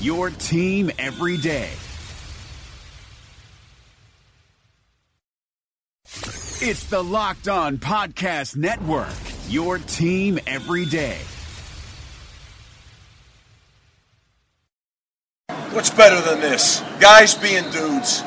your team every day. It's the Locked On Podcast Network, your team every day. What's better than this? Guys being dudes.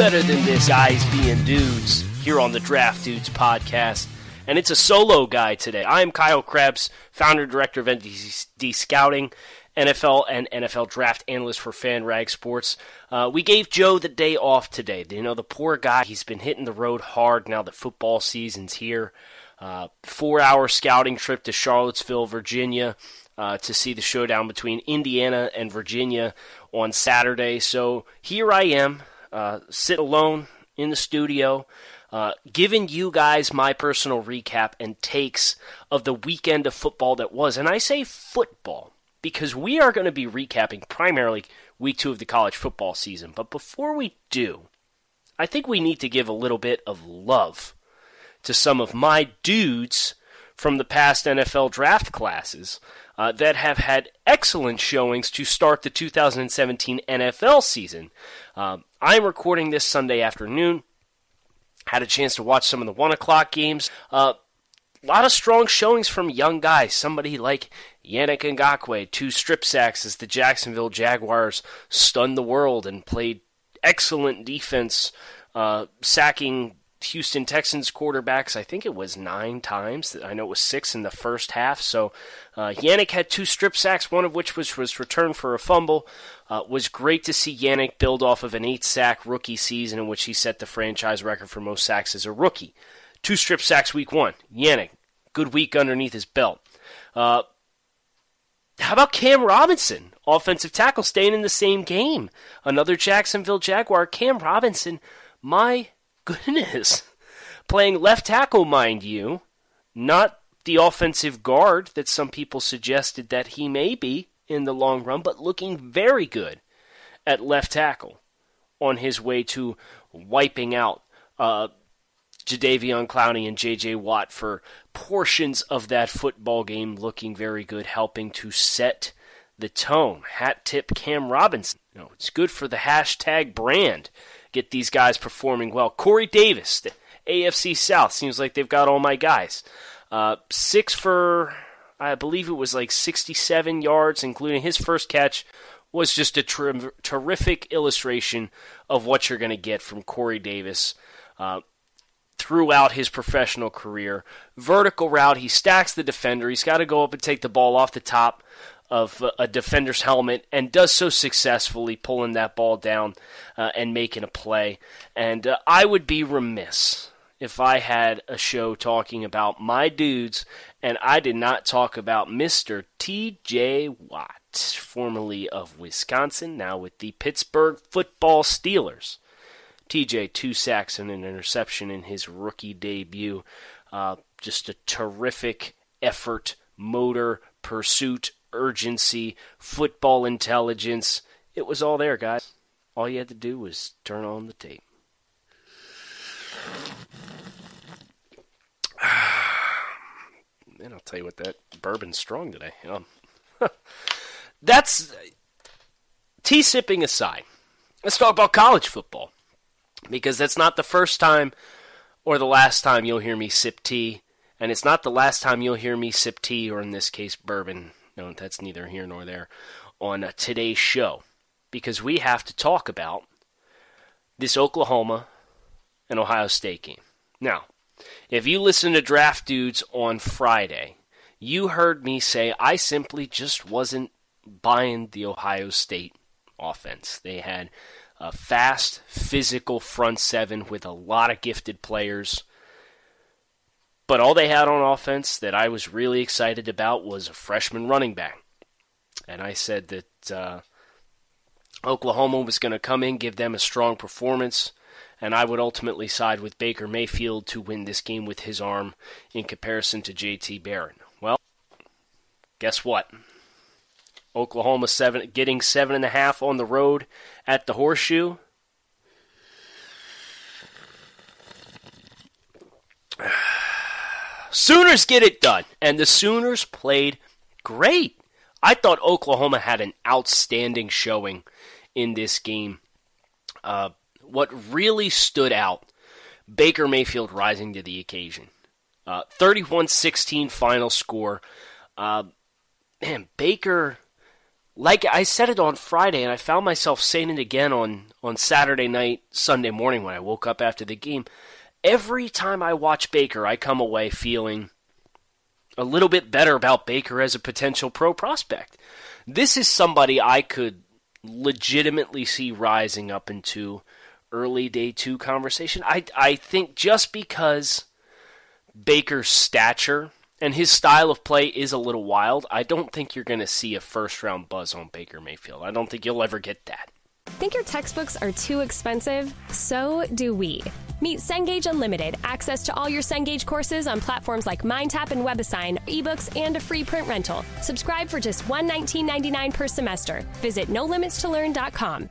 Better than this, guys being dudes, here on the Draft Dudes podcast? And it's a solo guy today. I am Kyle Crabbs, founder director of NDT Scouting, NFL and NFL draft analyst for FanRag Sports. Uh, we gave Joe the day off today. You know, the poor guy, he's been hitting the road hard now that football season's here. Uh, four hour scouting trip to Charlottesville, Virginia. Uh, to see the showdown between Indiana and Virginia on Saturday. So here I am, uh, sit alone in the studio, uh, giving you guys my personal recap and takes of the weekend of football that was. And I say football because we are going to be recapping primarily week two of the college football season. But before we do, I think we need to give a little bit of love to some of my dudes from the past NFL draft classes uh, that have had excellent showings to start the 2017 NFL season. Um, I'm recording this Sunday afternoon. Had a chance to watch some of the 1 o'clock games. Uh, a lot of strong showings from young guys. Somebody like Yannick Ngakoue, two strip sacks as the Jacksonville Jaguars stunned the world and played excellent defense, uh, sacking Houston Texans quarterbacks. I think it was nine times. I know it was six in the first half. So uh, Yannick had two strip sacks, one of which was, was returned for a fumble. Uh, was great to see Yannick build off of an eight sack rookie season in which he set the franchise record for most sacks as a rookie. Two strip sacks week one. Yannick, good week underneath his belt. Uh, how about Cam Robinson, offensive tackle, staying in the same game? Another Jacksonville Jaguar. Cam Robinson, my goodness. Playing left tackle, mind you, not the offensive guard that some people suggested that he may be in the long run, but looking very good at left tackle on his way to wiping out uh, Jadeveon Clowney and J.J. Watt for portions of that football game, looking very good, helping to set the tone. Hat tip Cam Robinson. You know, it's good for the hashtag brand. Get these guys performing well. Corey Davis, the AFC South, seems like they've got all my guys. Uh, six for, I believe it was like 67 yards, including his first catch was just a ter- terrific illustration of what you're going to get from Corey Davis. Uh, throughout his professional career. Vertical route, he stacks the defender. He's got to go up and take the ball off the top of a defender's helmet and does so successfully, pulling that ball down uh, and making a play. And uh, I would be remiss if I had a show talking about my dudes and I did not talk about Mr. TJ Watt, formerly of Wisconsin, now with the Pittsburgh Football Steelers. TJ, two sacks and an interception in his rookie debut. Uh, just a terrific effort, motor, pursuit, urgency, football intelligence. It was all there, guys. All you had to do was turn on the tape. I'll tell you what, that bourbon's strong today. Um, that's tea sipping aside. Let's talk about college football because that's not the first time or the last time you'll hear me sip tea, and it's not the last time you'll hear me sip tea, or in this case, bourbon. No, that's neither here nor there on today's show because we have to talk about this Oklahoma and Ohio State game. Now, if you listen to Draft Dudes on Friday, you heard me say I simply just wasn't buying the Ohio State offense. They had a fast, physical front seven with a lot of gifted players. But all they had on offense that I was really excited about was a freshman running back. And I said that uh, Oklahoma was going to come in, give them a strong performance, and I would ultimately side with Baker Mayfield to win this game with his arm in comparison to JT Barrett. Well, guess what? Oklahoma seven getting seven and a half on the road at the horseshoe. Sooners get it done, and the Sooners played great. I thought Oklahoma had an outstanding showing in this game. Uh, what really stood out, Baker Mayfield rising to the occasion. Uh, 31 16 final score. Uh, man, Baker like I said it on Friday, and I found myself saying it again on, on Saturday night, Sunday morning when I woke up after the game. Every time I watch Baker, I come away feeling a little bit better about Baker as a potential pro prospect. This is somebody I could legitimately see rising up into early day two conversation. I I think just because Baker's stature and his style of play is a little wild. I don't think you're going to see a first round buzz on Baker Mayfield. I don't think you'll ever get that. Think your textbooks are too expensive? So do we. Meet Cengage Unlimited, access to all your Cengage courses on platforms like MindTap and WebAssign, ebooks, and a free print rental. Subscribe for just $119.99 per semester. Visit NoLimitsToLearn.com.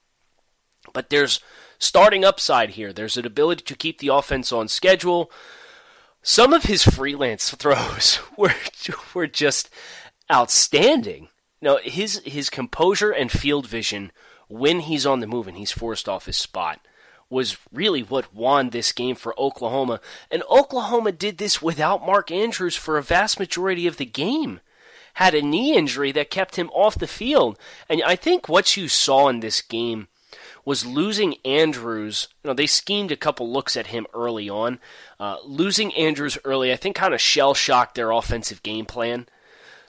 But there's starting upside here. There's an ability to keep the offense on schedule. Some of his freelance throws were were just outstanding. Now his his composure and field vision when he's on the move and he's forced off his spot was really what won this game for Oklahoma. And Oklahoma did this without Mark Andrews for a vast majority of the game. Had a knee injury that kept him off the field. And I think what you saw in this game was losing Andrews. You know, they schemed a couple looks at him early on. Uh, losing Andrews early, I think, kind of shell shocked their offensive game plan.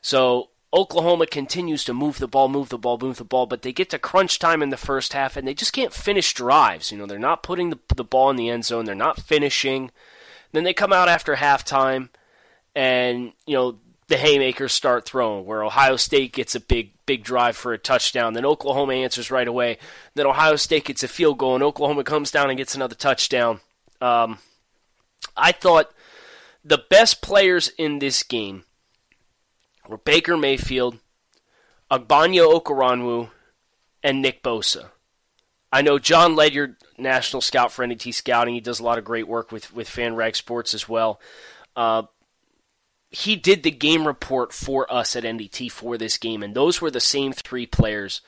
So Oklahoma continues to move the ball, move the ball, move the ball, but they get to crunch time in the first half and they just can't finish drives. You know, they're not putting the, the ball in the end zone, they're not finishing. Then they come out after halftime and, you know, the haymakers start throwing, where Ohio State gets a big, big drive for a touchdown. Then Oklahoma answers right away. Then Ohio State gets a field goal, and Oklahoma comes down and gets another touchdown. Um, I thought the best players in this game were Baker Mayfield, Ogbonnia Okoronkwo, and Nick Bosa. I know Jon Ledyard, national scout for NDT Scouting. He does a lot of great work with with FanRag Sports as well. Uh, he did the game report for us at NDT for this game, and those were the same three players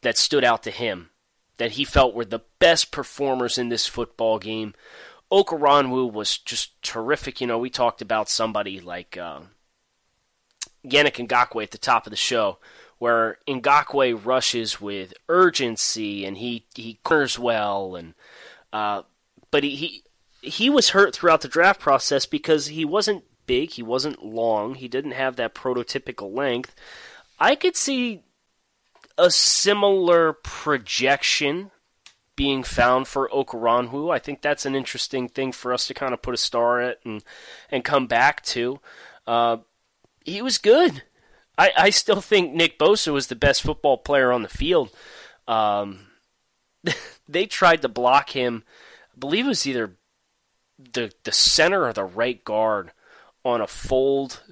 that stood out to him that he felt were the best performers in this football game. Okoronkwo was just terrific. You know, we talked about somebody like uh, Yannick Ngakoue at the top of the show, where Ngakoue rushes with urgency and he he corners well, and uh, but he, he he was hurt throughout the draft process because he wasn't big, he wasn't long, he didn't have that prototypical length. I could see a similar projection being found for Okoronkwo. I think that's an interesting thing for us to kind of put a star at and and come back to. uh, he was good. I, I still think Nick Bosa was the best football player on the field. Um, they tried to block him. I believe it was either the the center or the right guard on a fold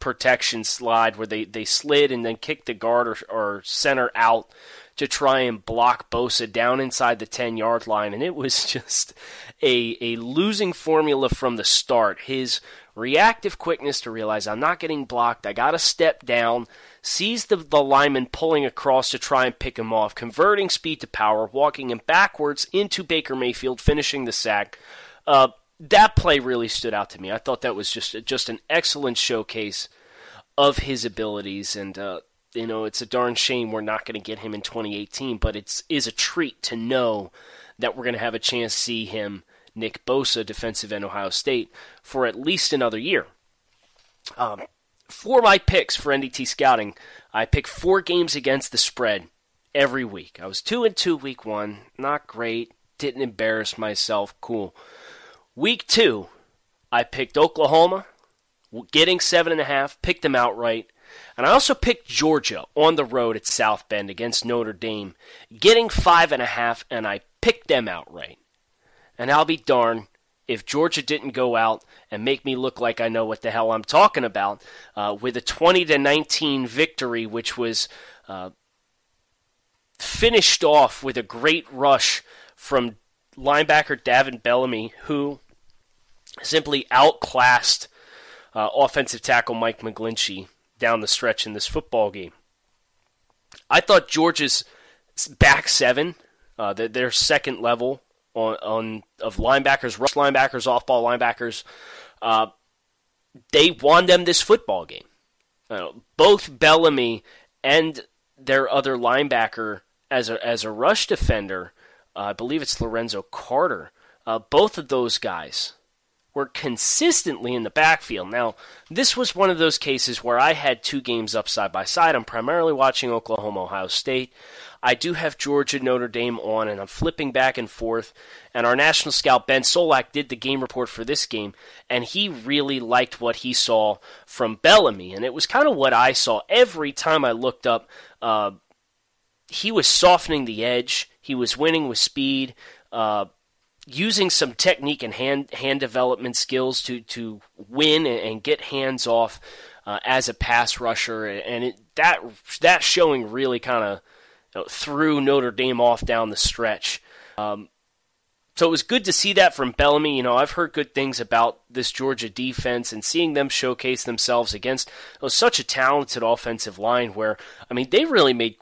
protection slide where they, they slid and then kicked the guard or, or center out to try and block Bosa down inside the 10 yard line. And it was just a, a losing formula from the start. His reactive quickness to realize I'm not getting blocked, I got to step down, sees the, the lineman pulling across to try and pick him off, converting speed to power, walking him backwards into Baker Mayfield, finishing the sack. Uh, that play really stood out to me. I thought that was just just an excellent showcase of his abilities, and uh, you know it's a darn shame we're not going to get him in 2018. But it's is a treat to know that we're going to have a chance to see him, Nick Bosa, defensive end Ohio State, for at least another year. Um, for my picks for NDT scouting, I pick four games against the spread every week. I was two and two week one, not great. Didn't embarrass myself. Cool. Week two, I picked Oklahoma, getting seven and a half, picked them outright. And I also picked Georgia on the road at South Bend against Notre Dame, getting five and a half, and I picked them outright. And I'll be darned if Georgia didn't go out and make me look like I know what the hell I'm talking about uh, with a 20 to 19 victory, which was uh, finished off with a great rush from linebacker Davin Bellamy, who simply outclassed uh, offensive tackle Mike McGlinchey down the stretch in this football game. I thought Georgia's back seven, uh, their second level on, on of linebackers, rush linebackers, off ball linebackers, uh, they won them this football game. Uh, both Bellamy and their other linebacker as a as a rush defender, uh, I believe it's Lorenzo Carter. Uh, both of those guys were consistently in the backfield. Now, this was one of those cases where I had two games up side by side. I'm primarily watching Oklahoma, Ohio State. I do have Georgia, Notre Dame on, and I'm flipping back and forth. And our national scout, Ben Solak, did the game report for this game, and he really liked what he saw from Bellamy. And it was kind of what I saw every time I looked up. Uh, he was softening the edge, he was winning with speed. Uh, using some technique and hand hand development skills to to win and, and get hands off uh, as a pass rusher, and it, that that showing really kind of you know, threw Notre Dame off down the stretch. Um, so it was good to see that from Bellamy. You know, I've heard good things about this Georgia defense and seeing them showcase themselves against you know, such a talented offensive line. Where I mean, they really made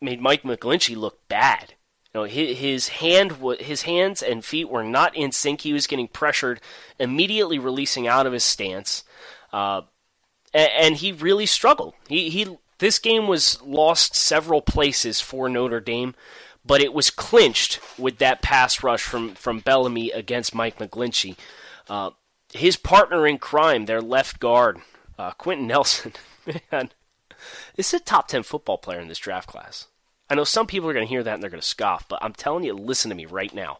made Mike McGlinchey look bad. You know, his hand, his hands and feet were not in sync. He was getting pressured, immediately releasing out of his stance, uh, and, he really struggled. He, he, this game was lost several places for Notre Dame, but it was clinched with that pass rush from from Bellamy against Mike McGlinchey. Uh, his partner in crime, their left guard, uh, Quenton Nelson, man, this is a top ten football player in this draft class. I know some people are going to hear that and they're going to scoff, but I'm telling you, listen to me right now.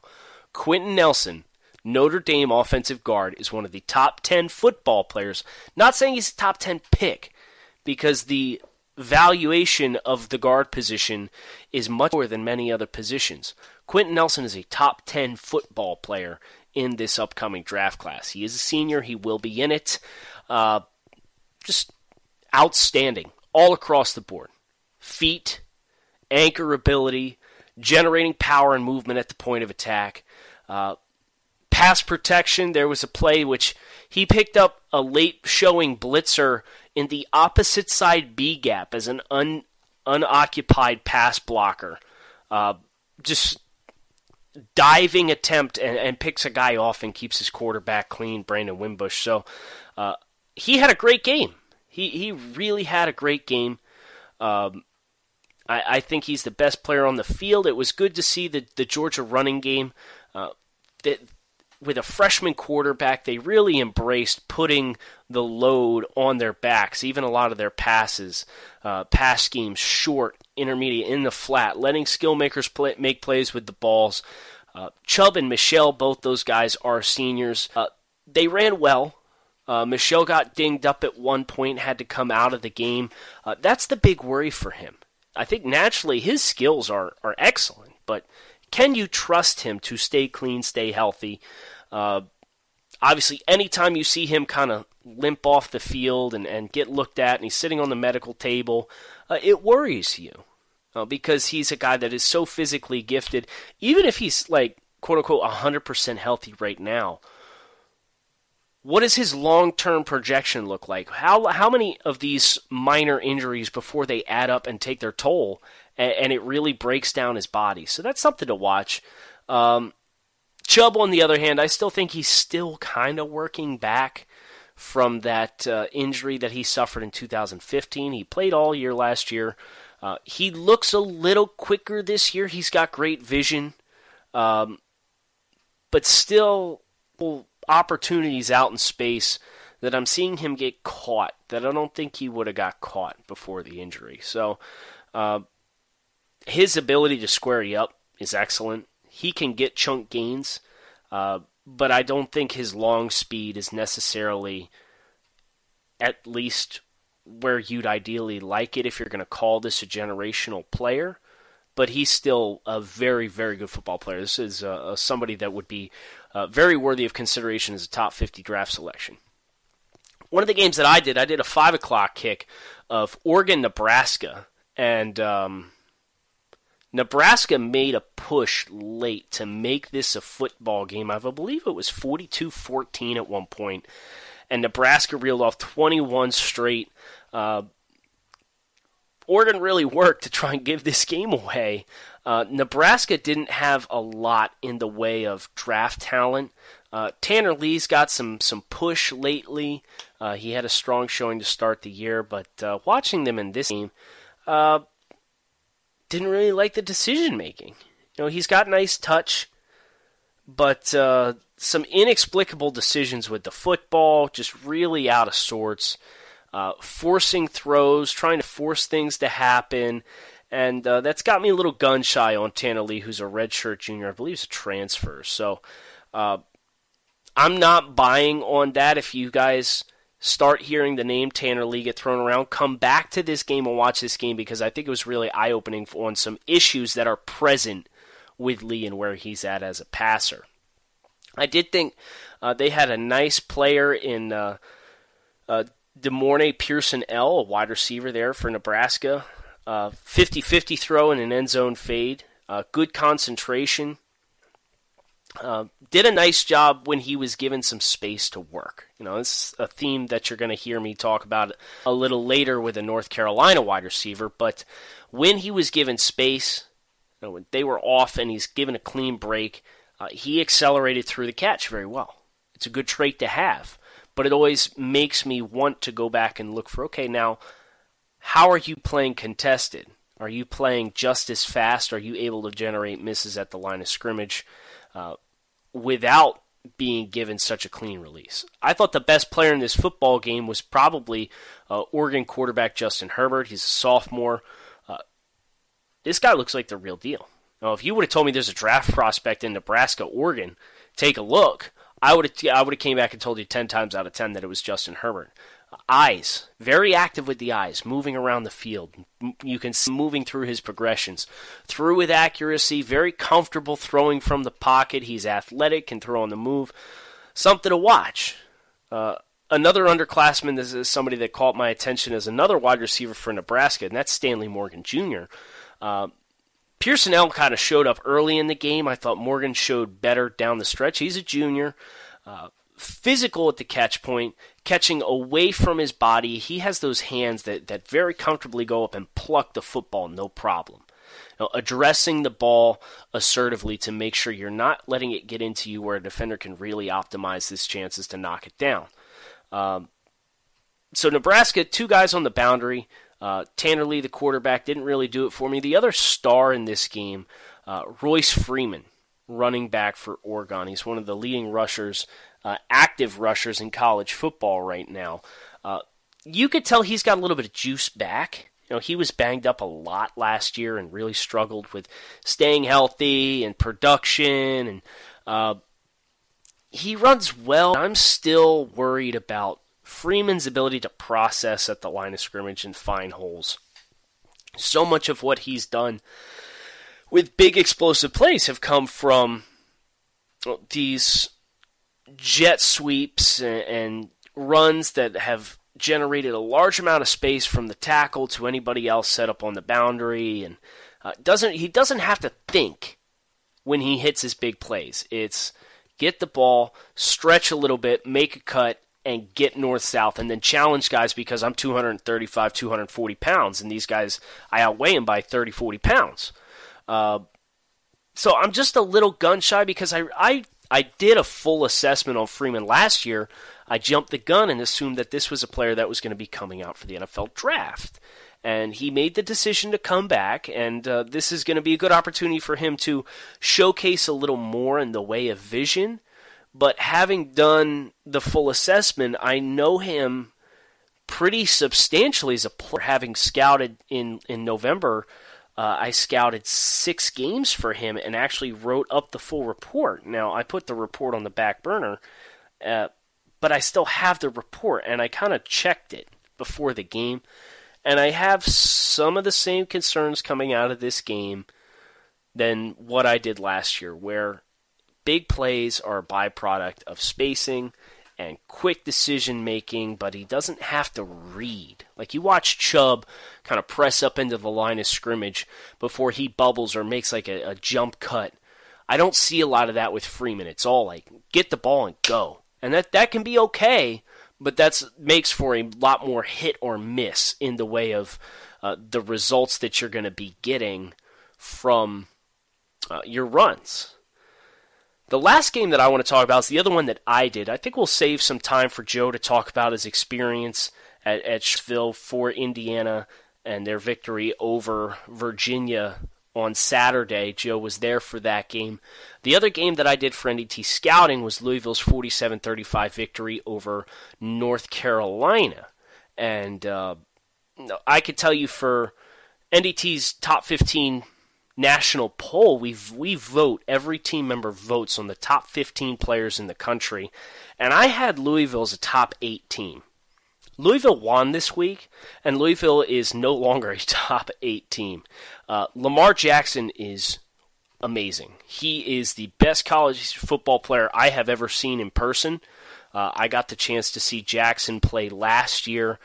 Quenton Nelson, Notre Dame offensive guard, is one of the top 10 football players. Not saying he's a top 10 pick, because the valuation of the guard position is much lower than many other positions. Quenton Nelson is a top 10 football player in this upcoming draft class. He is a senior, he will be in it. Uh, just outstanding all across the board. Feet, anchor ability, generating power and movement at the point of attack. Uh, pass protection, there was a play which he picked up a late showing blitzer in the opposite side B gap as an un, unoccupied pass blocker. Uh, just diving attempt and, and, picks a guy off and keeps his quarterback clean, Brandon Wimbush. So uh, he had a great game. He he really had a great game. Um, I, I think he's the best player on the field. It was good to see the, the Georgia running game. Uh, that with a freshman quarterback, they really embraced putting the load on their backs. Even a lot of their passes, uh, pass schemes, short, intermediate, in the flat, letting skill makers play, make plays with the balls. Uh, Chubb and Michel, both those guys are seniors. Uh, they ran well. Uh, Michel got dinged up at one point, had to come out of the game. Uh, that's the big worry for him. I think naturally his skills are, are excellent, but can you trust him to stay clean, stay healthy? Uh, obviously, anytime you see him kind of limp off the field and, and get looked at and he's sitting on the medical table, uh, it worries you uh, because he's a guy that is so physically gifted. Even if he's like, quote unquote, 100% healthy right now, what does his long term projection look like? How how many of these minor injuries before they add up and take their toll, and, and it really breaks down his body? So that's something to watch. Um, Chubb, on the other hand, I still think he's still kind of working back from that uh, injury that he suffered in 2015. He played all year last year. Uh, he looks a little quicker this year. He's got great vision, um, but still. Well, opportunities out in space that I'm seeing him get caught that I don't think he would have got caught before the injury. So uh, his ability to square you up is excellent. He can get chunk gains, uh, but I don't think his long speed is necessarily at least where you'd ideally like it if you're going to call this a generational player. But he's still a very, very good football player. This is uh, somebody that would be uh, very worthy of consideration as a top 50 draft selection. One of the games that I did, I did a 5 o'clock kick of Oregon, Nebraska, and um, Nebraska made a push late to make this a football game. I believe it was 42 14 at one point, and Nebraska reeled off 21 straight. Uh, Oregon really worked to try and give this game away. Uh, Nebraska didn't have a lot in the way of draft talent. Uh, Tanner Lee's got some some push lately. Uh, he had a strong showing to start the year, but uh, watching them in this game, uh, didn't really like the decision making. You know, he's got nice touch, but uh, some inexplicable decisions with the football, just really out of sorts. Forcing throws, trying to force things to happen and uh, that's got me a little gun shy on Tanner Lee, who's a redshirt junior. I believe he's a transfer. So uh, I'm not buying on that. If you guys start hearing the name Tanner Lee get thrown around, come back to this game and watch this game because I think it was really eye opening on some issues that are present with Lee and where he's at as a passer. I did think uh, they had a nice player in uh, uh, De'Mornay Pierson-El, a wide receiver there for Nebraska. 50 50 throw and an end zone fade. Uh, good concentration. Uh, did a nice job when he was given some space to work. You know, it's a theme that you're going to hear me talk about a little later with a North Carolina wide receiver. But when he was given space, you know, when they were off and he's given a clean break, uh, he accelerated through the catch very well. It's a good trait to have, but it always makes me want to go back and look for okay, now how are you playing contested? Are you playing just as fast? Are you able to generate misses at the line of scrimmage uh, without being given such a clean release? I thought the best player in this football game was probably uh, Oregon quarterback Justin Herbert. He's a sophomore. Uh, this guy looks like the real deal. Now, if you would have told me there's a draft prospect in Nebraska, Oregon, take a look. I would have I would have came back and told you ten times out of ten that it was Justin Herbert eyes, very active with the eyes, moving around the field. You can see moving through his progressions. Through with accuracy, very comfortable throwing from the pocket. He's athletic, can throw on the move. Something to watch. Uh, another underclassman this is somebody that caught my attention as another wide receiver for Nebraska, and that's Stanley Morgan Jr. Uh, Pierson-El kind of showed up early in the game. I thought Morgan showed better down the stretch. He's a junior. Uh, physical at the catch point, catching away from his body. He has those hands that, that very comfortably go up and pluck the football, no problem. Now, addressing the ball assertively to make sure you're not letting it get into you where a defender can really optimize his chances to knock it down. Um, so, Nebraska, two guys on the boundary. Uh, Tanner Lee, the quarterback, didn't really do it for me. The other star in this game, uh, Royce Freeman, running back for Oregon. He's one of the leading rushers uh, active rushers in college football right now. Uh, you could tell he's got a little bit of juice back. You know, he was banged up a lot last year and really struggled with staying healthy and production. And uh, he runs well. I'm still worried about Freeman's ability to process at the line of scrimmage and find holes. So much of what he's done with big explosive plays have come from these jet sweeps and runs that have generated a large amount of space from the tackle to anybody else set up on the boundary and uh, doesn't he doesn't have to think when he hits his big plays. It's get the ball, stretch a little bit, make a cut, and get north south, and then challenge guys because I'm 235, 240 pounds, and these guys I outweigh them by 30, 40 pounds. Uh, so I'm just a little gun shy because I I I did a full assessment on Freeman last year. I jumped the gun and assumed that this was a player that was going to be coming out for the NFL draft. And he made the decision to come back, and uh, this is going to be a good opportunity for him to showcase a little more in the way of vision. But having done the full assessment, I know him pretty substantially as a player, having scouted in, in November uh, I scouted six games for him and actually wrote up the full report. Now, I put the report on the back burner, uh, but I still have the report, and I kind of checked it before the game. And I have some of the same concerns coming out of this game than what I did last year, where big plays are a byproduct of spacing and quick decision making, but he doesn't have to read. Like you watch Chubb kind of press up into the line of scrimmage before he bubbles or makes like a, a jump cut. I don't see a lot of that with Freeman. It's all like get the ball and go. And that, that can be okay, but that makes for a lot more hit or miss in the way of uh, the results that you're going to be getting from uh, your runs. The last game that I want to talk about is the other one that I did. I think we'll save some time for Joe to talk about his experience at, at for Indiana and their victory over Virginia on Saturday. Joe was there for that game. The other game that I did for NDT Scouting was Louisville's 47 35 victory over North Carolina. And uh, I could tell you for NDT's top 15 national poll, we we vote. Every team member votes on the top 15 players in the country, and I had Louisville as a top eight team. Louisville won this week, and Louisville is no longer a top eight team. Uh, Lamar Jackson is amazing. He is the best college football player I have ever seen in person. Uh, I got the chance to see Jackson play last year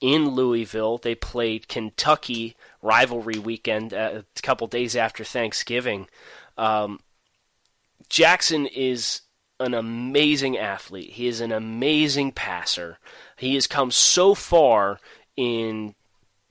in Louisville. They played Kentucky rivalry weekend uh, a couple days after Thanksgiving. Um, Jackson is an amazing athlete. He is an amazing passer. He has come so far in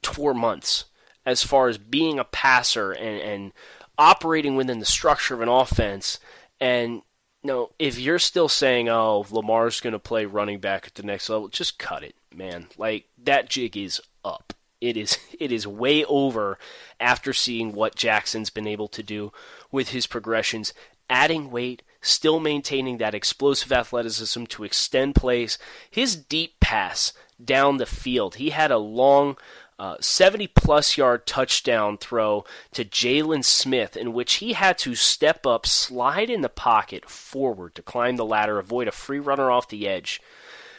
four months as far as being a passer and, and operating within the structure of an offense. And you know, if you're still saying, "Oh, Lamar's going to play running back at the next level," just cut it, man. Like that jig is up. It is it is way over after seeing what Jackson's been able to do with his progressions, adding weight, still maintaining that explosive athleticism to extend plays. His deep pass down the field. He had a long uh, 70 plus yard touchdown throw to Jalen Smith, in which he had to step up, slide in the pocket forward to climb the ladder, avoid a free runner off the edge.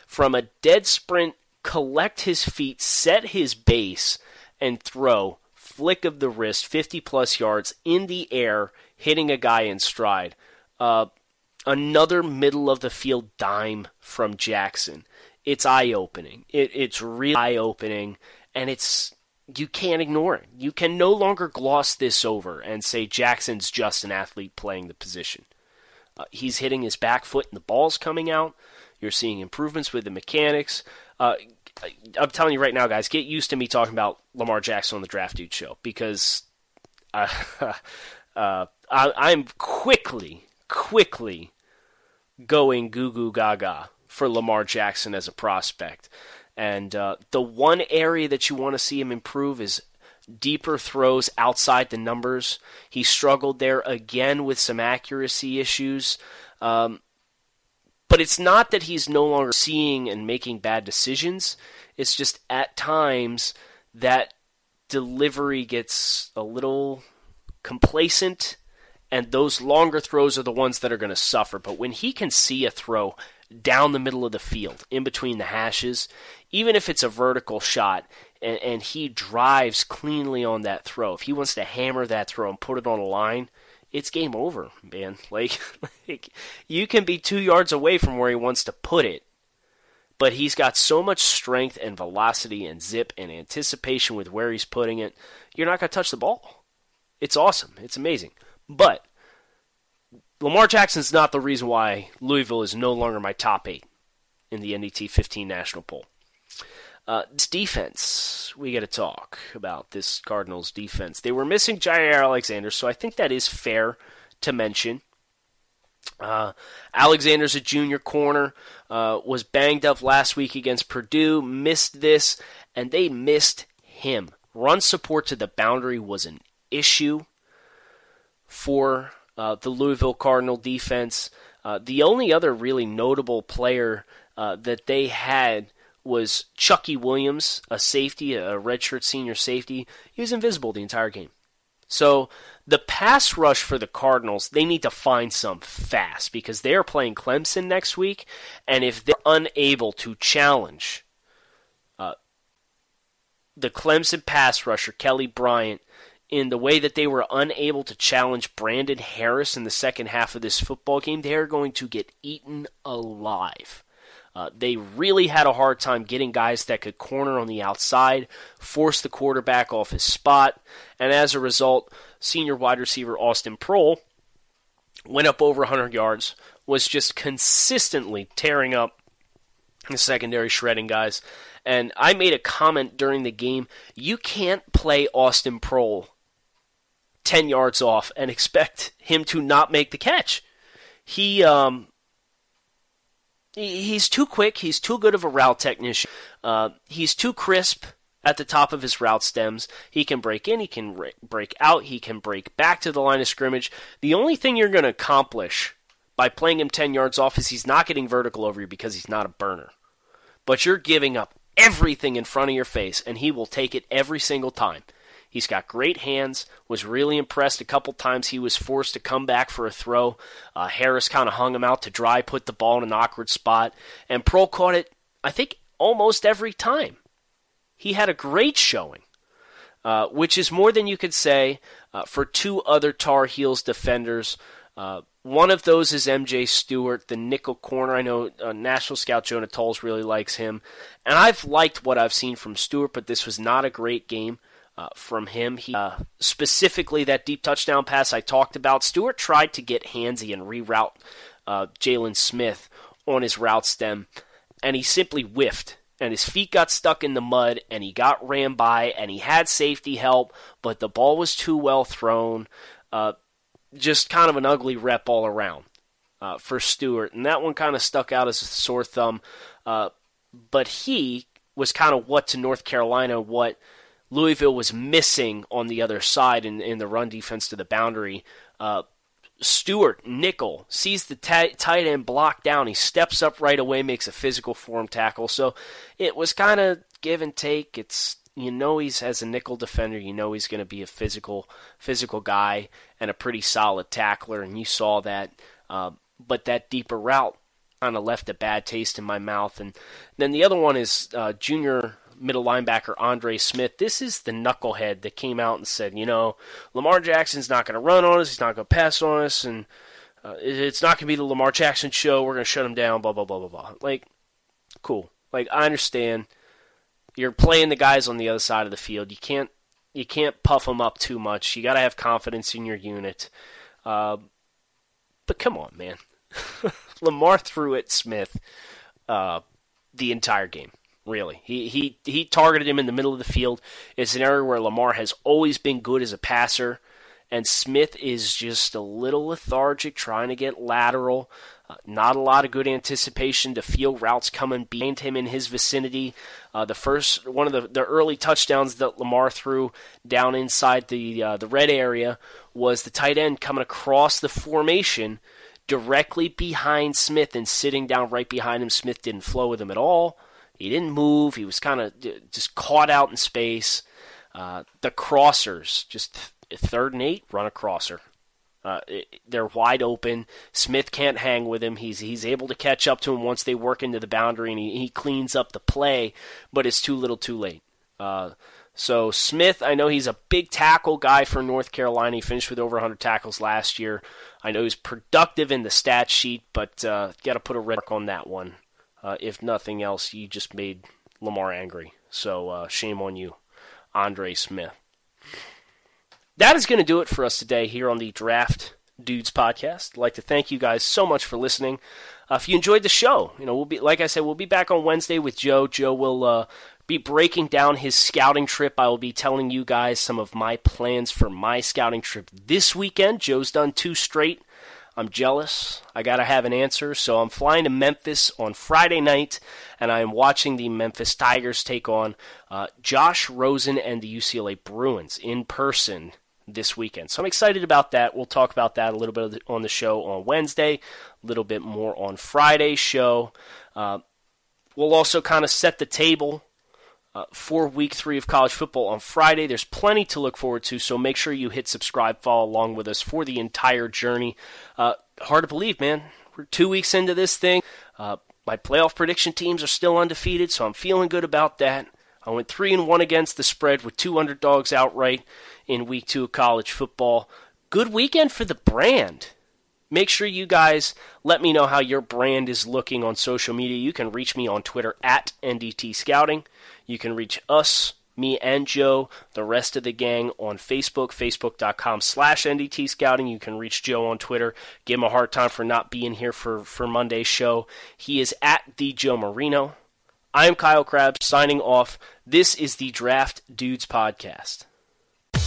From a dead sprint collect his feet, set his base, and throw. Flick of the wrist, 50 plus yards in the air, hitting a guy in stride. Uh, another middle of the field dime from Jackson. It's eye opening. It, it's really eye opening, and it's you can't ignore it. You can no longer gloss this over and say Jackson's just an athlete playing the position. Uh, he's hitting his back foot and the ball's coming out. You're seeing improvements with the mechanics. Uh, I'm telling you right now, guys, get used to me talking about Lamar Jackson on the Draft Dude Show because uh, uh, I, am quickly, quickly going goo goo gaga for Lamar Jackson as a prospect. And uh, the one area that you want to see him improve is deeper throws outside the numbers. He struggled there again with some accuracy issues. Um, but it's not that he's no longer seeing and making bad decisions. It's just at times that delivery gets a little complacent and those longer throws are the ones that are going to suffer. But when he can see a throw down the middle of the field, in between the hashes, even if it's a vertical shot, and, and he drives cleanly on that throw, if he wants to hammer that throw and put it on a line, it's game over, man. Like, like you can be two yards away from where he wants to put it, but he's got so much strength and velocity and zip and anticipation with where he's putting it. You're not going to touch the ball. It's awesome. It's amazing. But Lamar Jackson's not the reason why Louisville is no longer my top eight in the NDT 15 national poll. Uh, this defense, we got to talk about this Cardinals defense. They were missing Jaire Alexander, so I think that is fair to mention. Uh, Alexander's a junior corner, uh, was banged up last week against Purdue, missed this, and they missed him. Run support to the boundary was an issue for uh, the Louisville Cardinal defense. Uh, the only other really notable player uh, that they had was Chucky Williams, a safety, a redshirt senior safety. He was invisible the entire game. So the pass rush for the Cardinals, they need to find some fast because they are playing Clemson next week, and if they're unable to challenge uh, the Clemson pass rusher Kelly Bryant in the way that they were unable to challenge Brandon Harris in the second half of this football game, they are going to get eaten alive. Uh, they really had a hard time getting guys that could corner on the outside, force the quarterback off his spot, and as a result, senior wide receiver Austin Proehl went up over 100 yards, was just consistently tearing up the secondary, shredding guys. And I made a comment during the game you can't play Austin Proehl 10 yards off and expect him to not make the catch. He um, he's too quick. He's too good of a route technician. Uh, he's too crisp at the top of his route stems. He can break in. He can break out. He can break back to the line of scrimmage. The only thing you're going to accomplish by playing him 10 yards off is he's not getting vertical over you because he's not a burner. But you're giving up everything in front of your face, and he will take it every single time. He's got great hands. Was really impressed a couple times. He was forced to come back for a throw. Uh, Harris kind of hung him out to dry, put the ball in an awkward spot, and Proehl caught it. I think almost every time. He had a great showing, uh, which is more than you could say uh, for two other Tar Heels defenders. Uh, one of those is MJ Stewart, the nickel corner. I know uh, National Scout Jonah Tuls really likes him. And I've liked what I've seen from Stewart, but this was not a great game uh, from him. He uh, specifically that deep touchdown pass I talked about. Stewart tried to get handsy and reroute uh, Jalen Smith on his route stem, and he simply whiffed. And his feet got stuck in the mud, and he got ran by, and he had safety help, but the ball was too well thrown. Uh, just kind of an ugly rep all around uh, for Stewart, and that one kind of stuck out as a sore thumb. But he was kind of what to North Carolina what Louisville was missing on the other side in, in the run defense to the boundary. Uh, Stewart, nickel, sees the t- tight end block down. He steps up right away, makes a physical form tackle. So it was kind of give and take. It's you know he's as a nickel defender, you know he's going to be a physical physical guy and a pretty solid tackler, and you saw that. Uh, but that deeper route kind of left a bad taste in my mouth. And then the other one is uh, junior middle linebacker Andre Smith. This is the knucklehead that came out and said, you know, Lamar Jackson's not going to run on us, he's not going to pass on us, and uh, it's not going to be the Lamar Jackson show. We're going to shut him down. Blah blah blah blah blah. Like, cool. Like I understand. You're playing the guys on the other side of the field. You can't you can't puff them up too much. You got to have confidence in your unit. Uh, but come on, man. Lamar threw at Smith uh, the entire game. Really, he he he targeted him in the middle of the field. It's an area where Lamar has always been good as a passer, and Smith is just a little lethargic, trying to get lateral. Uh, not a lot of good anticipation to feel routes coming behind him in his vicinity. Uh, the first one of the, the early touchdowns that Lamar threw down inside the uh, the red area was the tight end coming across the formation directly behind Smith and sitting down right behind him. Smith didn't flow with him at all. He didn't move. He was kind of just caught out in space. Uh, the crossers, just third and eight, run a crosser. Uh, they're wide open. Smith can't hang with him. He's he's able to catch up to him once they work into the boundary, and he, he cleans up the play, but it's too little, too late. Uh, so Smith, I know he's a big tackle guy for North Carolina. He finished with over 100 tackles last year. I know he's productive in the stat sheet, but uh, got to put a red mark on that one. Uh, if nothing else, you just made Lamar angry. So uh, shame on you, Andre Smith. That is going to do it for us today here on the Draft Dudes podcast. I'd like to thank you guys so much for listening. Uh, if you enjoyed the show, you know we'll be like I said, we'll be back on Wednesday with Joe. Joe will uh, be breaking down his scouting trip. I will be telling you guys some of my plans for my scouting trip this weekend. Joe's done two straight. I'm jealous. I got to have an answer. So I'm flying to Memphis on Friday night, and I am watching the Memphis Tigers take on uh, Josh Rosen and the UCLA Bruins in person this weekend. So I'm excited about that. We'll talk about that a little bit on the show on Wednesday, a little bit more on Friday's show. Uh, we'll also kind of set the table uh, for week three of college football on Friday. There's plenty to look forward to, so make sure you hit subscribe, follow along with us for the entire journey. Uh, hard to believe, man. We're two weeks into this thing. Uh, my playoff prediction teams are still undefeated, so I'm feeling good about that. I went three and one against the spread with two underdogs outright in week two of college football. Good weekend for the brand. Make sure you guys let me know how your brand is looking on social media. You can reach me on Twitter at NDT Scouting. You can reach us, me and Joe, the rest of the gang on Facebook, facebook.com slash NDT Scouting. You can reach Joe on Twitter. Give him a hard time for not being here for, for Monday's show. He is at the Joe Marino. I am Kyle Crabbs signing off. This is the Draft Dudes Podcast.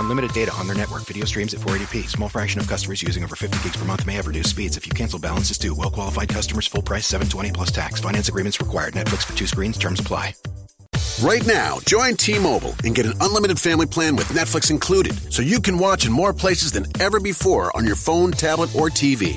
Unlimited data on their network. Video streams at 480p. Small fraction of customers using over 50 gigs per month may have reduced speeds. If you cancel, balances due. Well qualified customers, full price, 720 plus tax. Finance agreements required. Netflix for two screens. Terms apply. Right now, join T Mobile and get an unlimited family plan with Netflix included so you can watch in more places than ever before on your phone, tablet, or TV.